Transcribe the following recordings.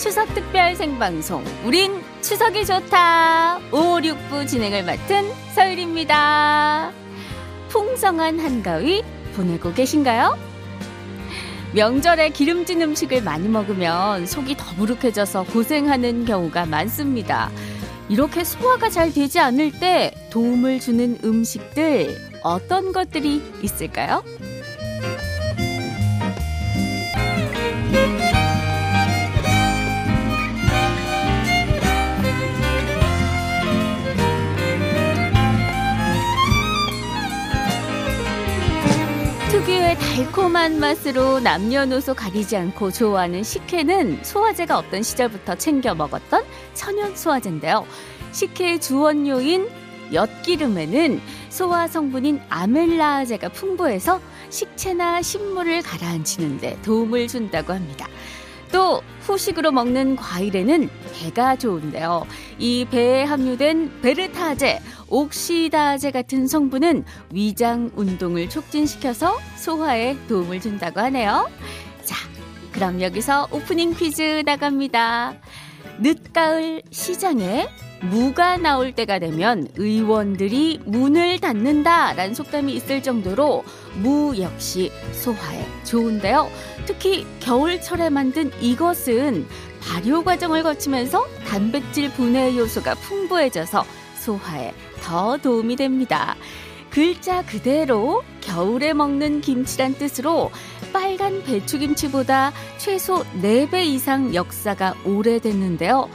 추석 특별 생방송. 우린 추석이 좋다. 5, 6부 진행을 맡은 서율입니다. 풍성한 한가위 보내고 계신가요? 명절에 기름진 음식을 많이 먹으면 속이 더부룩해져서 고생하는 경우가 많습니다. 이렇게 소화가 잘 되지 않을 때 도움을 주는 음식들 어떤 것들이 있을까요? 달콤한 맛으로 남녀노소 가리지 않고 좋아하는 식혜는 소화제가 없던 시절부터 챙겨 먹었던 천연 소화제인데요. 식혜의 주원료인 엿기름에는 소화 성분인 아멜라제가 풍부해서 식체나 식물을 가라앉히는데 도움을 준다고 합니다. 또 후식으로 먹는 과일에는 배가 좋은데요. 이 배에 함유된 베르타제, 옥시다제 같은 성분은 위장 운동을 촉진시켜서 소화에 도움을 준다고 하네요. 자, 그럼 여기서 오프닝 퀴즈 나갑니다. 늦가을 시장에 무가 나올 때가 되면 의원들이 문을 닫는다라는 속담이 있을 정도로 무 역시 소화에 좋은데요. 특히 겨울철에 만든 이것은 발효 과정을 거치면서 단백질 분해 요소가 풍부해져서 소화에 더 도움이 됩니다. 글자 그대로 겨울에 먹는 김치란 뜻으로 빨간 배추김치보다 최소 4배 이상 역사가 오래됐는데요.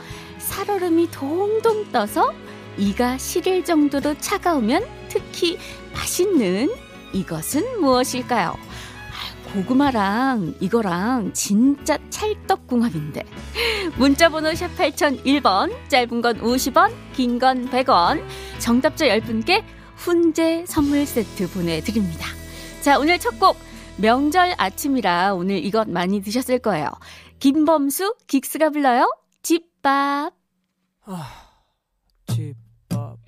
살얼음이 동동 떠서 이가 시릴 정도로 차가우면 특히 맛있는 이것은 무엇일까요? 고구마랑 이거랑 진짜 찰떡궁합인데. 문자번호 샵 8001번, 짧은 건 50원, 긴 건 100원. 정답자 10분께 훈제 선물 세트 보내드립니다. 자, 오늘 첫 곡. 명절 아침이라 오늘 이것 많이 드셨을 거예요. 김범수, 긱스가 불러요. 집 밥. 아, 집밥.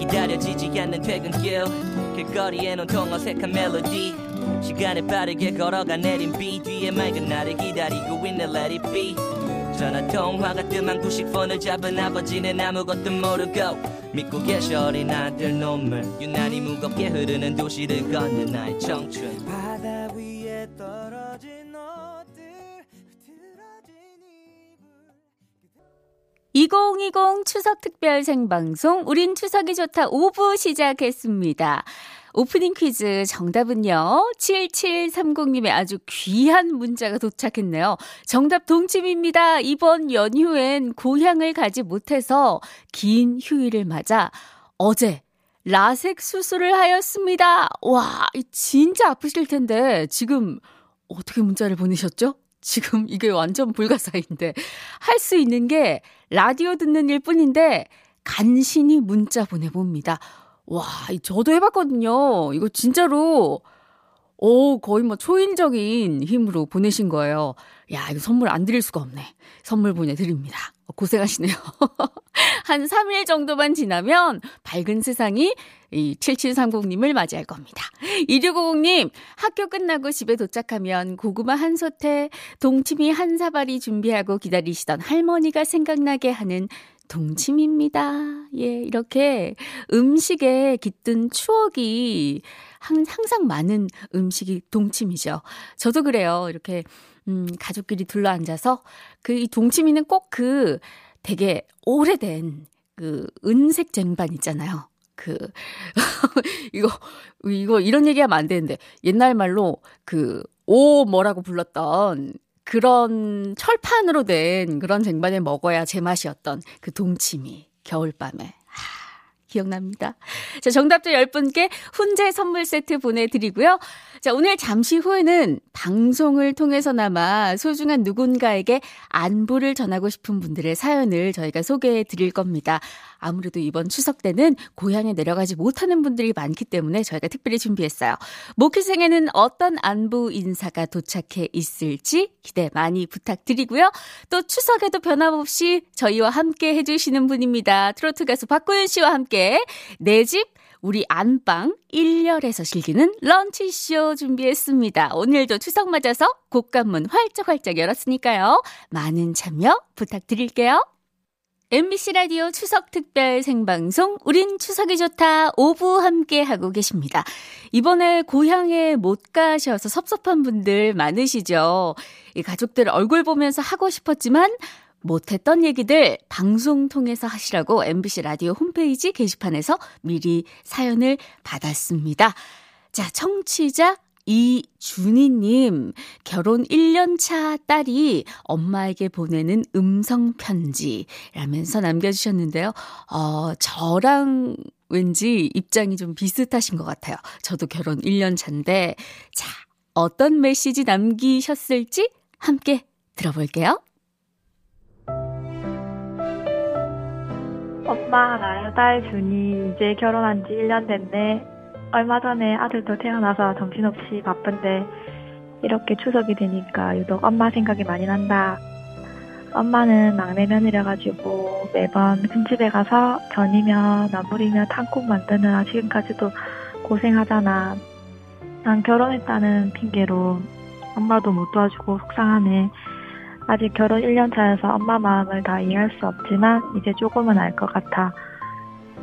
기다려지지 않는 퇴근길. 길거리에 논통 어색한 멜로디. 시간을 빠르게 걸어가 내린 비 뒤에 맑은 나를 기다리고 있는 let it be 전화 통화가 뜸한 90폰을 잡은 아버지는 아무것도 모르고 믿고 계셔 어린 아들 놈을 유난히 무겁게 흐르는 도시를 걷는 나의 청춘 바다 위 2020 추석 특별 생방송 우린 추석이 좋다 5부 시작했습니다. 오프닝 퀴즈 정답은요. 7730님의 아주 귀한 문자가 도착했네요. 정답 동침입니다. 이번 연휴엔 고향을 가지 못해서 긴 휴일을 맞아 어제 라섹 수술을 하였습니다. 와, 진짜 아프실 텐데 지금 어떻게 문자를 보내셨죠? 지금 이게 완전 불가사의인데 할 수 있는 게 라디오 듣는 일 뿐인데 간신히 문자 보내봅니다. 와, 저도 해봤거든요. 이거 진짜로, 오, 거의 뭐 초인적인 힘으로 보내신 거예요. 야, 이거 선물 안 드릴 수가 없네. 선물 보내드립니다. 고생하시네요. 한 3일 정도만 지나면 밝은 세상이 이 7730님을 맞이할 겁니다. 2650님, 학교 끝나고 집에 도착하면 고구마 한 솥에 동치미 한 사발이 준비하고 기다리시던 할머니가 생각나게 하는 동침입니다. 예, 이렇게 음식에 깃든 추억이 항상 많은 음식이 동침이죠. 저도 그래요. 이렇게, 음, 가족끼리 둘러 앉아서 그 이 동치미는 꼭 그 되게 오래된 그 은색 쟁반 있잖아요. 그, 이거, 이거 이런 얘기하면 안 되는데 옛날 말로 그, 오 뭐라고 불렀던 그런 철판으로 된 그런 쟁반에 먹어야 제맛이었던 그 동치미 겨울밤에 아, 기억납니다. 자, 정답자 10분께 훈제 선물 세트 보내드리고요. 자, 오늘 잠시 후에는 방송을 통해서나마 소중한 누군가에게 안부를 전하고 싶은 분들의 사연을 저희가 소개해 드릴 겁니다. 아무래도 이번 추석 때는 고향에 내려가지 못하는 분들이 많기 때문에 저희가 특별히 준비했어요. 모키생에는 어떤 안부 인사가 도착해 있을지 기대 많이 부탁드리고요. 또 추석에도 변함없이 저희와 함께 해주시는 분입니다. 트로트 가수 박고윤 씨와 함께 내 집 우리 안방 1열에서 즐기는 런치쇼 준비했습니다. 오늘도 추석 맞아서 곡간문 활짝활짝 열었으니까요. 많은 참여 부탁드릴게요. MBC 라디오 추석 특별 생방송 우린 추석이 좋다 5부 함께 하고 계십니다. 이번에 고향에 못 가셔서 섭섭한 분들 많으시죠. 이 가족들 얼굴 보면서 하고 싶었지만 못했던 얘기들 방송 통해서 하시라고 MBC 라디오 홈페이지 게시판에서 미리 사연을 받았습니다. 자, 청취자 이준희님, 결혼 1년차 딸이 엄마에게 보내는 음성편지라면서 남겨주셨는데요. 어, 저랑 왠지 입장이 좀 비슷하신 것 같아요. 저도 결혼 1년 차인데, 자, 어떤 메시지 남기셨을지 함께 들어볼게요. 엄마, 나의 딸 준이 이제 결혼한 지 1년 됐네. 얼마 전에 아들도 태어나서 정신없이 바쁜데 이렇게 추석이 되니까 유독 엄마 생각이 많이 난다. 엄마는 막내 며느라가지고 매번 큰 집에 가서 전이며 나물이며 탕국 만드느라 지금까지도 고생하잖아. 난 결혼했다는 핑계로 엄마도 못 도와주고 속상하네. 아직 결혼 1년 차여서 엄마 마음을 다 이해할 수 없지만 이제 조금은 알 것 같아.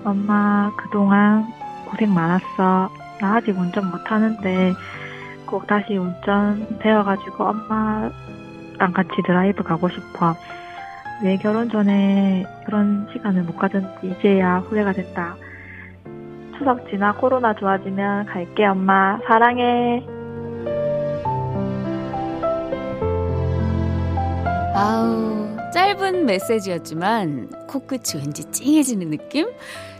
엄마 그동안 고생 많았어. 나 아직 운전 못하는데 꼭 다시 운전 배워가지고 엄마랑 같이 드라이브 가고 싶어. 왜 결혼 전에 그런 시간을 못 가졌는지 이제야 후회가 된다. 추석 지나 코로나 좋아지면 갈게 엄마 사랑해. 아우 짧은 메시지였지만 코끝이 왠지 찡해지는 느낌?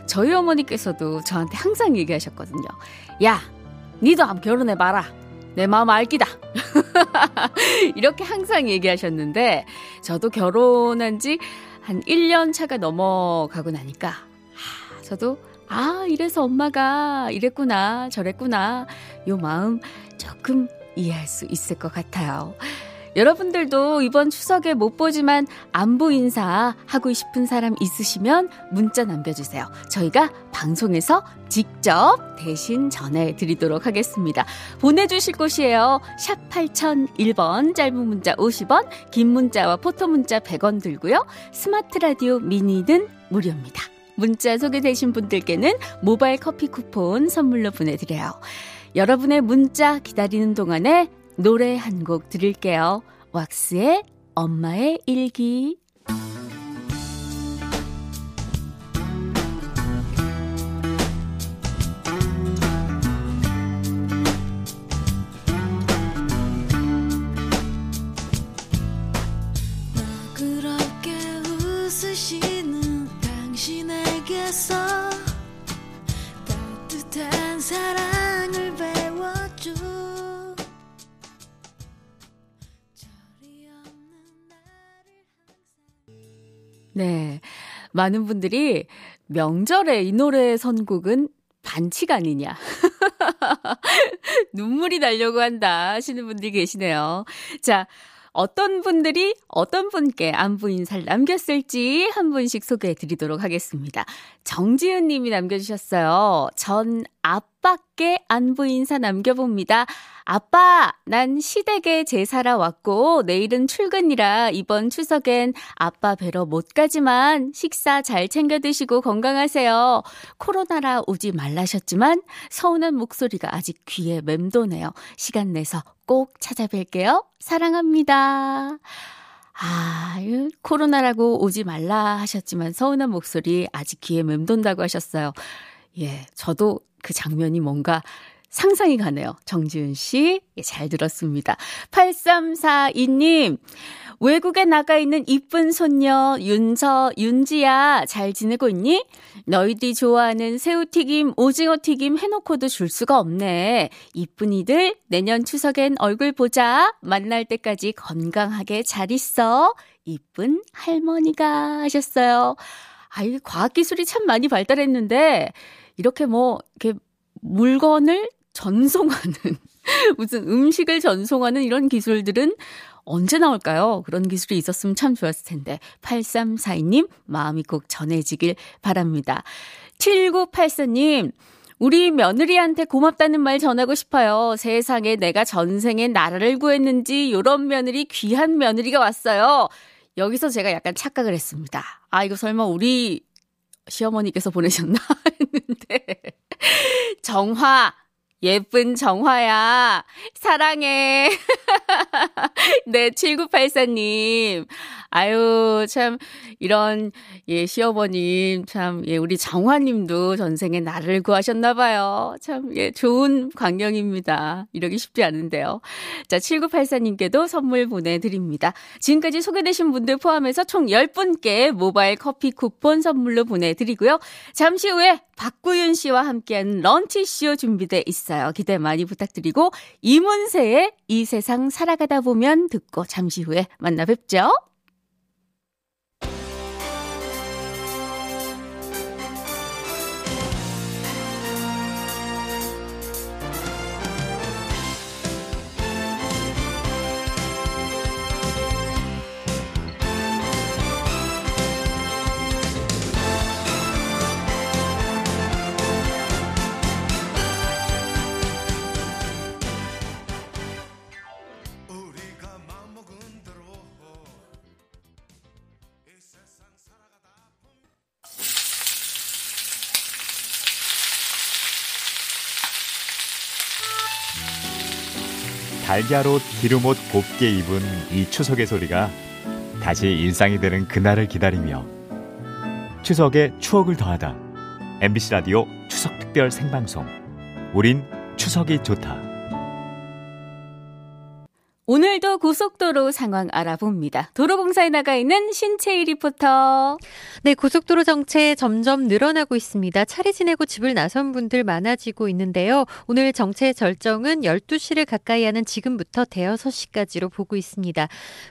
저희 어머니께서도 저한테 항상 얘기하셨거든요. 야, 니도 한번 결혼해봐라. 내 마음 알기다. 이렇게 항상 얘기하셨는데, 저도 결혼한 지 한 1년 차가 넘어가고 나니까, 하, 저도, 아, 이래서 엄마가 이랬구나, 저랬구나. 요 마음 조금 이해할 수 있을 것 같아요. 여러분들도 이번 추석에 못 보지만 안부 인사 하고 싶은 사람 있으시면 문자 남겨주세요. 저희가 방송에서 직접 대신 전해드리도록 하겠습니다. 보내주실 곳이에요. 샵 8001번, 짧은 문자 50원, 긴 문자와 포토 문자 100원 들고요. 스마트 라디오 미니는 무료입니다. 문자 소개되신 분들께는 모바일 커피 쿠폰 선물로 보내드려요. 여러분의 문자 기다리는 동안에 노래 한 곡 들을게요. 왁스의 엄마의 일기. 네. 많은 분들이 명절에 이 노래 선곡은 반칙 아니냐. 눈물이 나려고 한다 하시는 분들이 계시네요. 자, 어떤 분들이 어떤 분께 안부 인사를 남겼을지 한 분씩 소개해 드리도록 하겠습니다. 정지은 님이 남겨주셨어요. 전 아빠께 안부 인사 남겨봅니다. 아빠, 난 시댁에 제사라 왔고, 내일은 출근이라 이번 추석엔 아빠 뵈러 못 가지만 식사 잘 챙겨 드시고 건강하세요. 코로나라 오지 말라셨지만 서운한 목소리가 아직 귀에 맴도네요. 시간 내서 꼭 찾아뵐게요. 사랑합니다. 아, 코로나라고 오지 말라 하셨지만 서운한 목소리 아직 귀에 맴돈다고 하셨어요. 예, 저도 그 장면이 뭔가 상상이 가네요. 정지은 씨, 예, 잘 들었습니다. 8342님, 외국에 나가 있는 이쁜 손녀 윤서, 윤지야 잘 지내고 있니? 너희들이 좋아하는 새우튀김, 오징어튀김 해놓고도 줄 수가 없네. 이쁜이들 내년 추석엔 얼굴 보자. 만날 때까지 건강하게 잘 있어. 이쁜 할머니가 하셨어요. 아이, 과학기술이 참 많이 발달했는데, 이렇게 뭐, 이렇게 물건을 전송하는, 무슨 음식을 전송하는 이런 기술들은 언제 나올까요? 그런 기술이 있었으면 참 좋았을 텐데. 8342님, 마음이 꼭 전해지길 바랍니다. 7984님, 우리 며느리한테 고맙다는 말 전하고 싶어요. 세상에 내가 전생에 나라를 구했는지 요런 며느리 귀한 며느리가 왔어요. 여기서 제가 약간 착각을 했습니다. 아, 이거 설마 우리 시어머니께서 보내셨나 했는데 정화 예쁜 정화야. 사랑해. 네, 7984님. 아유, 참, 이런, 예, 시어머님, 참, 예, 우리 정화님도 전생에 나를 구하셨나봐요. 참, 예, 좋은 광경입니다. 이러기 쉽지 않은데요. 자, 7984님께도 선물 보내드립니다. 지금까지 소개되신 분들 포함해서 총 10분께 모바일 커피 쿠폰 선물로 보내드리고요. 잠시 후에 박구윤 씨와 함께하는 런치쇼 준비돼 있 어요. 기대 많이 부탁드리고, 이문세의 이 세상 살아가다 보면 듣고 잠시 후에 만나 뵙죠. 달걀옷 기름옷 곱게 입은 이 추석의 소리가 다시 일상이 되는 그날을 기다리며 추석에 추억을 더하다. MBC 라디오 추석 특별 생방송. 우린 추석이 좋다 고속도로 상황 알아봅니다. 도로공사에 나가 있는 신채희 리포터. 네, 고속도로 정체 점점 늘어나고 있습니다. 차례 지내고 집을 나선 분들 많아지고 있는데요. 오늘 정체 절정은 12시를 가까이 하는 지금부터 대여섯 시까지로 보고 있습니다.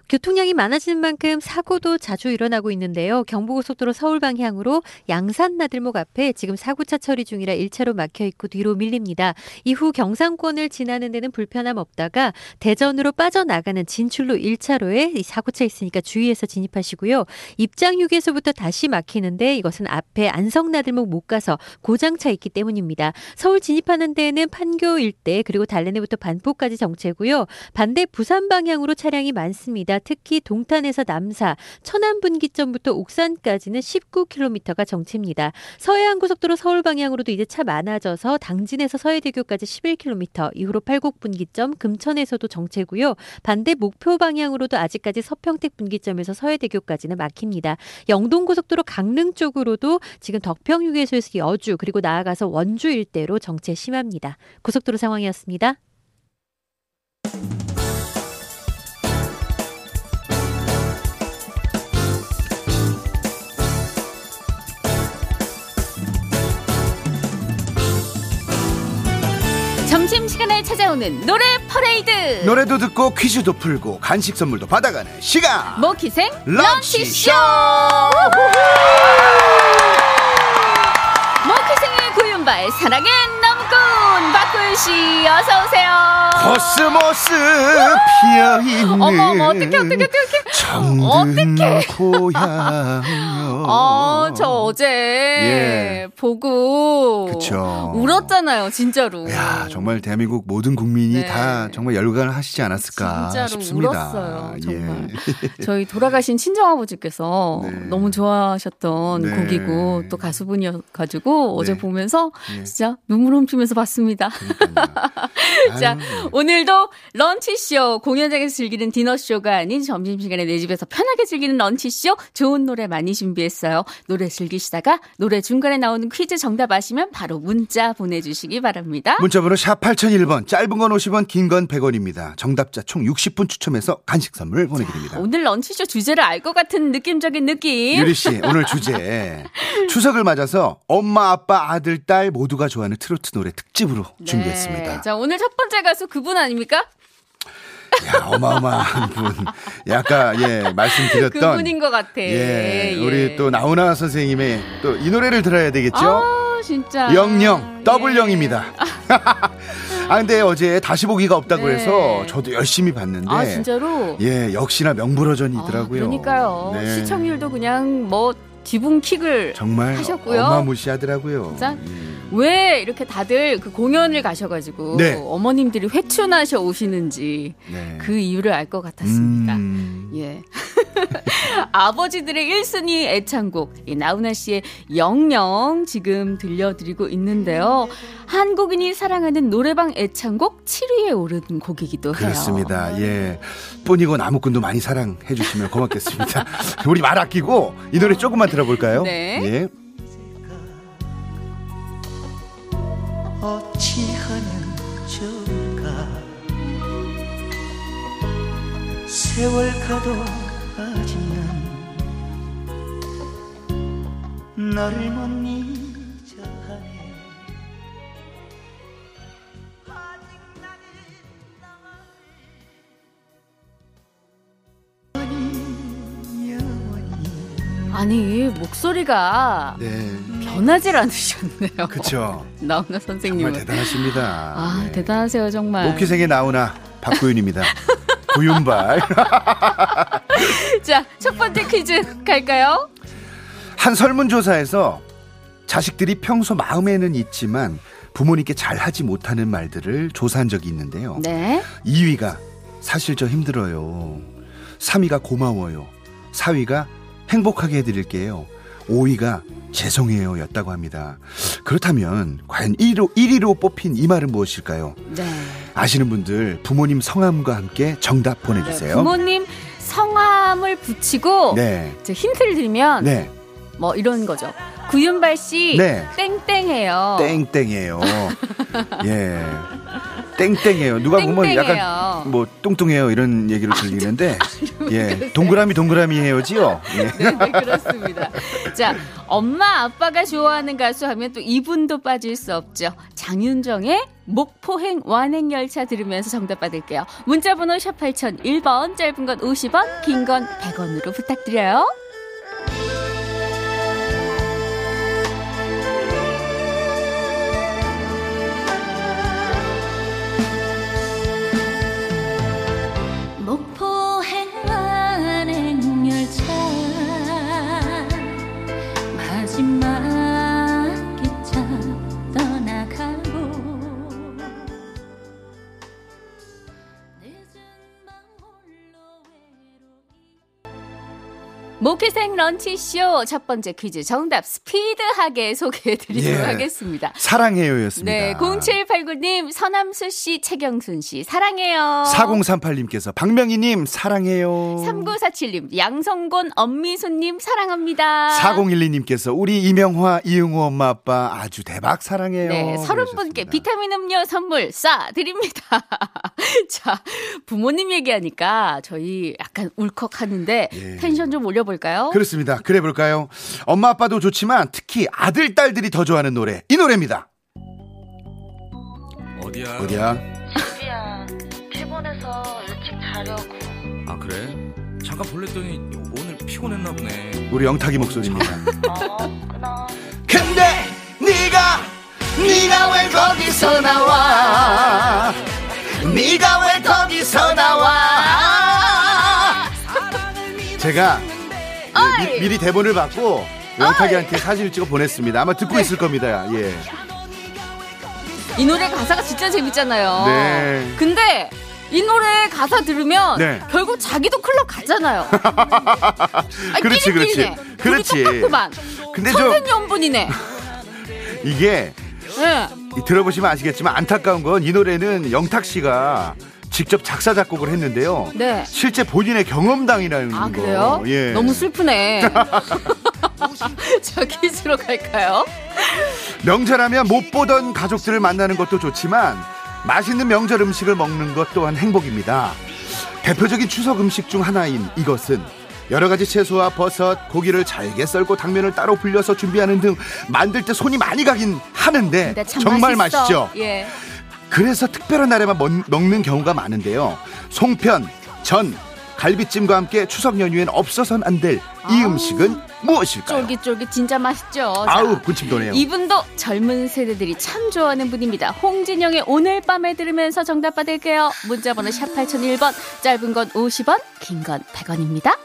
교통량이 많아지는 만큼 사고도 자주 일어나고 있는데요. 경부고속도로 서울 방향으로 양산 나들목 앞에 지금 사고차 처리 중이라 1차로 막혀 있고 뒤로 밀립니다. 이후 경상권을 지나는 데는 불편함 없다가 대전으로 빠져나가는 진출로 1차로에 사고차 있으니까 주의해서 진입하시고요. 입장 휴게소부터 다시 막히는데 이것은 앞에 안성나들목 못 가서 고장차 있기 때문입니다. 서울 진입하는 데에는 판교 일대 그리고 달래내부터 반포까지 정체고요. 반대 부산 방향으로 차량이 많습니다. 특히 동탄에서 남사, 천안 분기점부터 옥산까지는 19km가 정체입니다. 서해안 고속도로 서울 방향으로도 이제 차 많아져서 당진에서 서해대교까지 11km, 이후로 팔곡 분기점 금천에서도 정체고요. 반대 목표 방향으로도 아직까지 서평택 분기점에서 서해대교까지는 막힙니다. 영동고속도로 강릉 쪽으로도 지금 덕평휴게소에서 여주 그리고 나아가서 원주 일대로 정체 심합니다. 고속도로 상황이었습니다. 찾아오는 노래 퍼레이드. 노래도 듣고 퀴즈도 풀고 간식 선물도 받아가는 시간. 모퀴생 런치쇼! 모키생의 구윤발 사랑의 넘군 박구윤 씨 어서 오세요. 코스모스 피어 있는 어머 어머 어떡해 어떡해 어떡해. 정든 고향 어, 저 어제 예. 보고 그쵸. 울었잖아요, 진짜로. 야 정말 대한민국 모든 국민이 네. 다 정말 열광을 하시지 않았을까 진짜로 싶습니다. 울었어요, 정말. 예. 저희 돌아가신 친정아버지께서 네. 너무 좋아하셨던 네. 곡이고 또 가수분이어가지고 어제 네. 보면서 예. 진짜 눈물 훔치면서 봤습니다. 그러니까요. 자, 오늘도 런치쇼 공연장에서 즐기는 디너쇼가 아닌 점심시간에 내 집에서 편하게 즐기는 런치쇼 좋은 노래 많이 준비했어요. 노래 즐기시다가 노래 중간에 나오는 퀴즈 정답 아시면 바로 문자 보내주시기 바랍니다. 문자번호 샵 8001번 짧은 건 50원 긴 건 100원입니다. 정답자 총 60분 추첨해서 간식 선물 보내드립니다. 오늘 런치쇼 주제를 알 것 같은 느낌적인 느낌. 유리 씨 오늘 주제 추석을 맞아서 엄마 아빠 아들 딸 모두가 좋아하는 트로트 노래 특집으로 네. 준비했습니다. 자, 오늘 첫 번째 가수 그분 아닙니까? 야 어마어마한 분. 약간 예 말씀드렸던 그분인 것 같아. 예, 예. 우리 또 나훈아 선생님의 또 이 노래를 들어야 되겠죠. 아, 진짜. 영영 더블 예. 영입니다. 아 근데 어제 다시 보기가 없다고 네. 해서 저도 열심히 봤는데 아, 진짜로? 예 역시나 명불허전이더라고요. 아, 그러니까요. 네. 시청률도 그냥 뭐 지붕킥을 정말 하셨고요. 어마무시하더라고요. 진짜? 예. 왜 이렇게 다들 그 공연을 가셔가지고 네. 어머님들이 회춘하셔 오시는지 네. 그 이유를 알 것 같았습니다. 음. 예. 아버지들의 1순위 애창곡, 이 나훈아 씨의 영영 지금 들려드리고 있는데요. 한국인이 사랑하는 노래방 애창곡 7위에 오른 곡이기도 해요. 그렇습니다. 예. 뿐이고 나무꾼도 많이 사랑해 주시면 고맙겠습니다. 우리 말 아끼고 이 노래 조금만 들어볼까요? 네. 예. 어찌하면 좋을까 세월 가도 아직은 너를 못 잊 아니, 목소리가 네. 변하질 않으셨네요. 그쵸. 나훈아 정말 선생님은. 대단하십니다. 아, 네. 대단하세요, 정말. 오키생의 나오나 박구윤입니다. 구윤발. 자, 첫 번째 퀴즈 갈까요? 한 설문조사에서 자식들이 평소 마음에는 있지만 부모님께 잘 하지 못하는 말들을 조사한 적이 있는데요. 네. 2위가 사실 저 힘들어요. 3위가 고마워요. 4위가 행복하게 해드릴게요. 5위가 죄송해요 였다고 합니다. 그렇다면 과연 1위로, 1위로 뽑힌 이 말은 무엇일까요? 네. 아시는 분들 부모님 성함과 함께 정답 보내주세요. 부모님 성함을 붙이고 네. 제 힌트를 드리면 네. 뭐 이런 거죠. 구윤발 씨 네. 땡땡해요. 땡땡해요. 예. 땡땡해요. 누가 보면 땡땡해요. 약간 뭐 뚱뚱해요 이런 얘기를 들리는데 예. 동그라미 동그라미 해요지요. 예. 네, 네, 그렇습니다. 자, 엄마 아빠가 좋아하는 가수 하면 또 이분도 빠질 수 없죠. 장윤정의 목포행 완행 열차 들으면서 정답 받을게요. 문자 번호 샵 8001번 짧은 건 50원, 긴 건 100원으로 부탁드려요. 모키생 런치쇼 첫 번째 퀴즈 정답 스피드하게 소개해드리도록 예. 하겠습니다. 사랑해요였습니다. 네, 0789님, 서남수 씨, 최경순 씨, 사랑해요. 4038님께서 박명희님 사랑해요. 3947님, 양성곤, 엄미수님, 사랑합니다. 4012님께서 우리 이명화 이응호 엄마 아빠 아주 대박 사랑해요. 네, 서른 분께. 비타민 음료 선물 쏴드립니다. 자, 부모님 얘기하니까 저희 약간 울컥하는데 예. 텐션 좀 올려볼까요? 그렇습니다. 그래 볼까요? 엄마 아빠도 좋지만 특히 아들 딸들이 더 좋아하는 노래 이 노래입니다. 어디야? 어디야? 집이야. 피곤해서 일찍 자려고. 아 그래? 잠깐 볼랬더니 오늘 피곤했나 보네. 우리 영탁이 목소리입니다. 어. 근데 네가 네가 왜 거기서 나와? 네가 왜 거기서 나와? 제가 미, 미리 대본을 받고 영탁이한테 사진을 찍어 보냈습니다. 아마 듣고 있을 겁니다. 예. 이 노래 가사가 진짜 재밌잖아요. 네. 근데 이 노래 가사 들으면 네. 결국 자기도 클럽 가잖아요. 아니, 그렇지, 그렇지. 그렇지. 똑같구만. 근데 좀 천생연분이네. 이게 네. 이 들어보시면 아시겠지만 안타까운 건 이 노래는 영탁 씨가 직접 작사 작곡을 했는데요. 네. 실제 본인의 경험담이라는 아 거. 그래요? 예. 너무 슬프네. 자 퀴즈로 갈까요? 명절하면 못 보던 가족들을 만나는 것도 좋지만 맛있는 명절 음식을 먹는 것 또한 행복입니다. 대표적인 추석 음식 중 하나인 이것은 여러 가지 채소와 버섯, 고기를 잘게 썰고 당면을 따로 불려서 준비하는 등 만들 때 손이 많이 가긴 하는데 정말 맛있어. 맛있죠. 예. 그래서 특별한 날에만 먹, 먹는 경우가 많은데요. 송편, 전, 갈비찜과 함께 추석 연휴엔 없어서는 안될이 아우. 음식은 무엇일까요? 쫄깃쫄깃 진짜 맛있죠. 자, 아우 군침 도네요. 이분도 젊은 세대들이 참 좋아하는 분입니다. 홍진영의 오늘 밤에 들으면서 정답 받을게요. 문자번호 샵 8001번, 짧은 건 50원, 긴 건 100원입니다.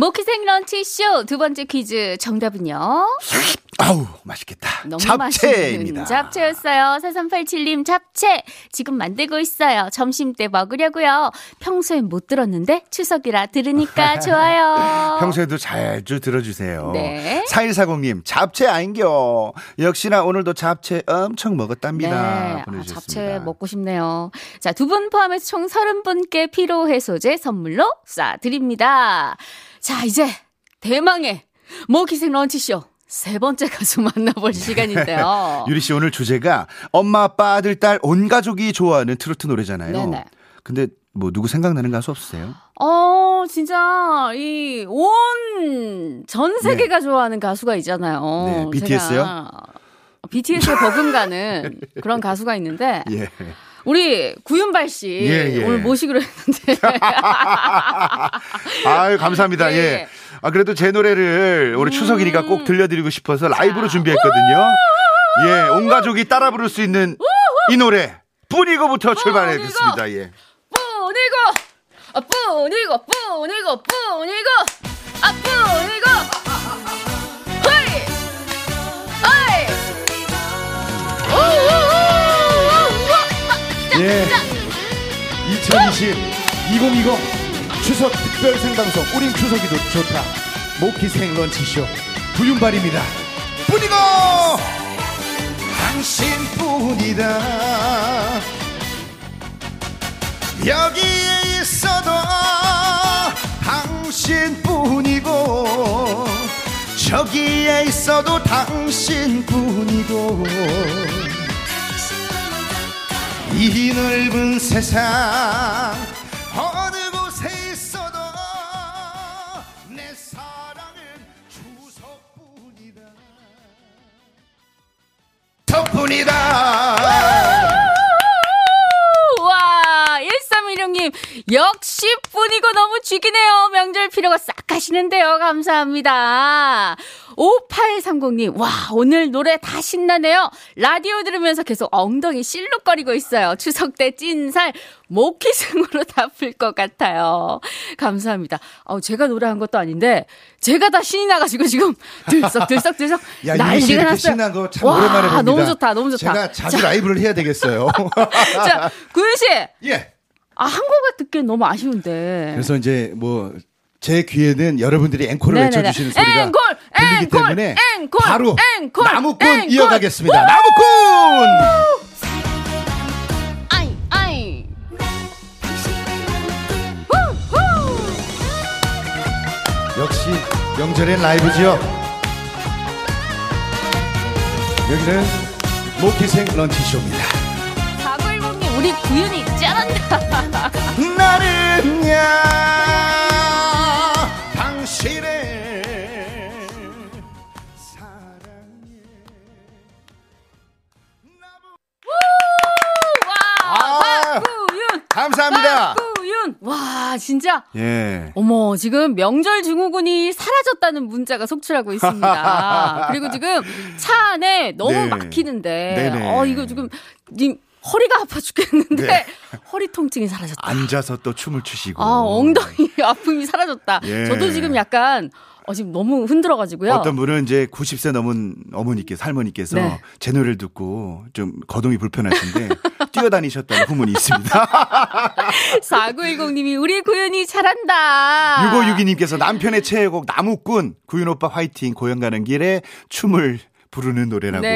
모키생 런치쇼 두 번째 퀴즈 정답은요? 아우 맛있겠다. 너무 잡채입니다. 맛있는 잡채였어요. 4387님 잡채 지금 만들고 있어요. 점심 때 먹으려고요. 평소엔 못 들었는데 추석이라 들으니까 좋아요. 평소에도 잘좀 들어주세요. 네. 4140님, 잡채 아인겨. 역시나 오늘도 잡채 엄청 먹었답니다. 네, 아, 보내주셨습니다. 잡채 먹고 싶네요. 자, 두 분 포함해서 총 30분께 피로 해소제 선물로 쏴드립니다. 자, 이제 대망의 모기생 런치쇼 세 번째 가수 만나볼 시간인데요. 유리 씨 오늘 주제가 엄마, 아빠, 아들, 딸 온 가족이 좋아하는 트로트 노래잖아요. 네네. 근데 뭐 누구 생각나는 가수 없으세요? 어, 진짜, 이, 온, 전 세계가 좋아하는 가수가 있잖아요. 네, BTS 요? 제가 BTS에 버금가는 그런 가수가 있는데, 예. 우리 구윤발 씨 예, 예. 오늘 모시기로 했는데, 아유, 감사합니다. 예, 예. 예. 아, 그래도 제 노래를 올해 추석이니까 꼭 들려드리고 싶어서 라이브로 준비했거든요. 예, 온 가족이 따라 부를 수 있는 이 노래, 뿌리고부터 출발해보겠습니다. 예. 뿌니고, 아, 뿌니고, 뿌니고, 뿌니고, 아, 뿌니고, 예. 2020, 2020 추석 특별 생방송 우린 추석이 도- 좋다. 모키생 런치쇼 구윤발입니다. 뿌리고! 당신뿐이다. 여기에 있어도 당신뿐이고 저기에 있어도 당신뿐이고 이 넓은 세상 어느 곳에 있어도 내 사랑은 추석뿐이다 덕분이다 와, 1316님, 역시 뿐이고 너무 죽이네요. 명절 피로가 싹 가시는데요. 감사합니다. 5830님, 와, 오늘 노래 다 신나네요. 라디오 들으면서 계속 엉덩이 실룩거리고 있어요. 추석 때 찐살, 모키승으로 다풀 것 같아요. 감사합니다. 어, 제가 노래한 것도 아닌데, 제가 다 신이 나가지고 지금 들썩들썩들썩 야, 난리가 났어요. 신난 거참 와, 오랜만에 봅니다. 너무 좋다, 너무 좋다. 제가 자주 자, 라이브를 해야 되겠어요. 자, 구윤 씨. 예. 아, 한 곡을 듣기엔 너무 아쉬운데. 그래서 이제 뭐 제 귀에는 여러분들이 앵콜을 네네네. 외쳐주시는 소리가 앵콜, 들리기 앵콜, 때문에 앵콜, 바로 앵콜, 나무꾼. 이어가겠습니다. 나무꾼! 아이, 아이. 역시 명절엔 라이브지요. 여기는 모키생 런치쇼입니다. 4910님, 우리 구윤이 짠한다. 나는야 와, 진짜. 예. 어머, 지금 명절 증후군이 사라졌다는 문자가 속출하고 있습니다. 그리고 지금 차 안에 너무 네. 막히는데, 네네. 어, 이거 지금, 님, 허리가 아파 죽겠는데, 네. 허리 통증이 사라졌다. 앉아서 또 춤을 추시고. 아, 엉덩이 아픔이 사라졌다. 예. 저도 지금 약간, 어, 지금 너무 흔들어가지고요. 어떤 분은 이제 90세 넘은 어머니께서 할머니께서 네. 제 노래를 듣고 좀 거동이 불편하신데 뛰어다니셨다는 후문이 있습니다. 4910님이 우리 구윤이 잘한다. 6562님께서 남편의 최애곡 나무꾼 구윤 오빠 화이팅 고향 가는 길에 춤을 부르는 노래라고 아우,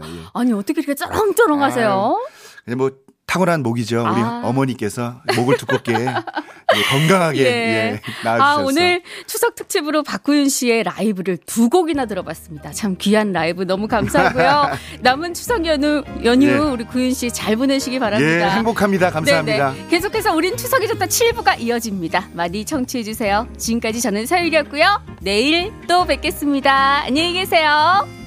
보내주셨습니다. 예. 아니 어떻게 이렇게 쩌렁쩌렁 하세요? 그냥 뭐 탁월한 목이죠. 우리 아. 어머니께서 목을 두껍게 예, 건강하게 예. 예, 낳아주셔서 아, 오늘 추석 특집으로 박구윤 씨의 라이브를 두 곡이나 들어봤습니다. 참 귀한 라이브 너무 감사하고요. 남은 추석 연휴, 연휴 예. 우리 구윤 씨 잘 보내시기 바랍니다. 예, 행복합니다. 감사합니다. 네네. 계속해서 우린 추석이 좋다 7부가 이어집니다. 많이 청취해 주세요. 지금까지 저는 서율이었고요. 내일 또 뵙겠습니다. 안녕히 계세요.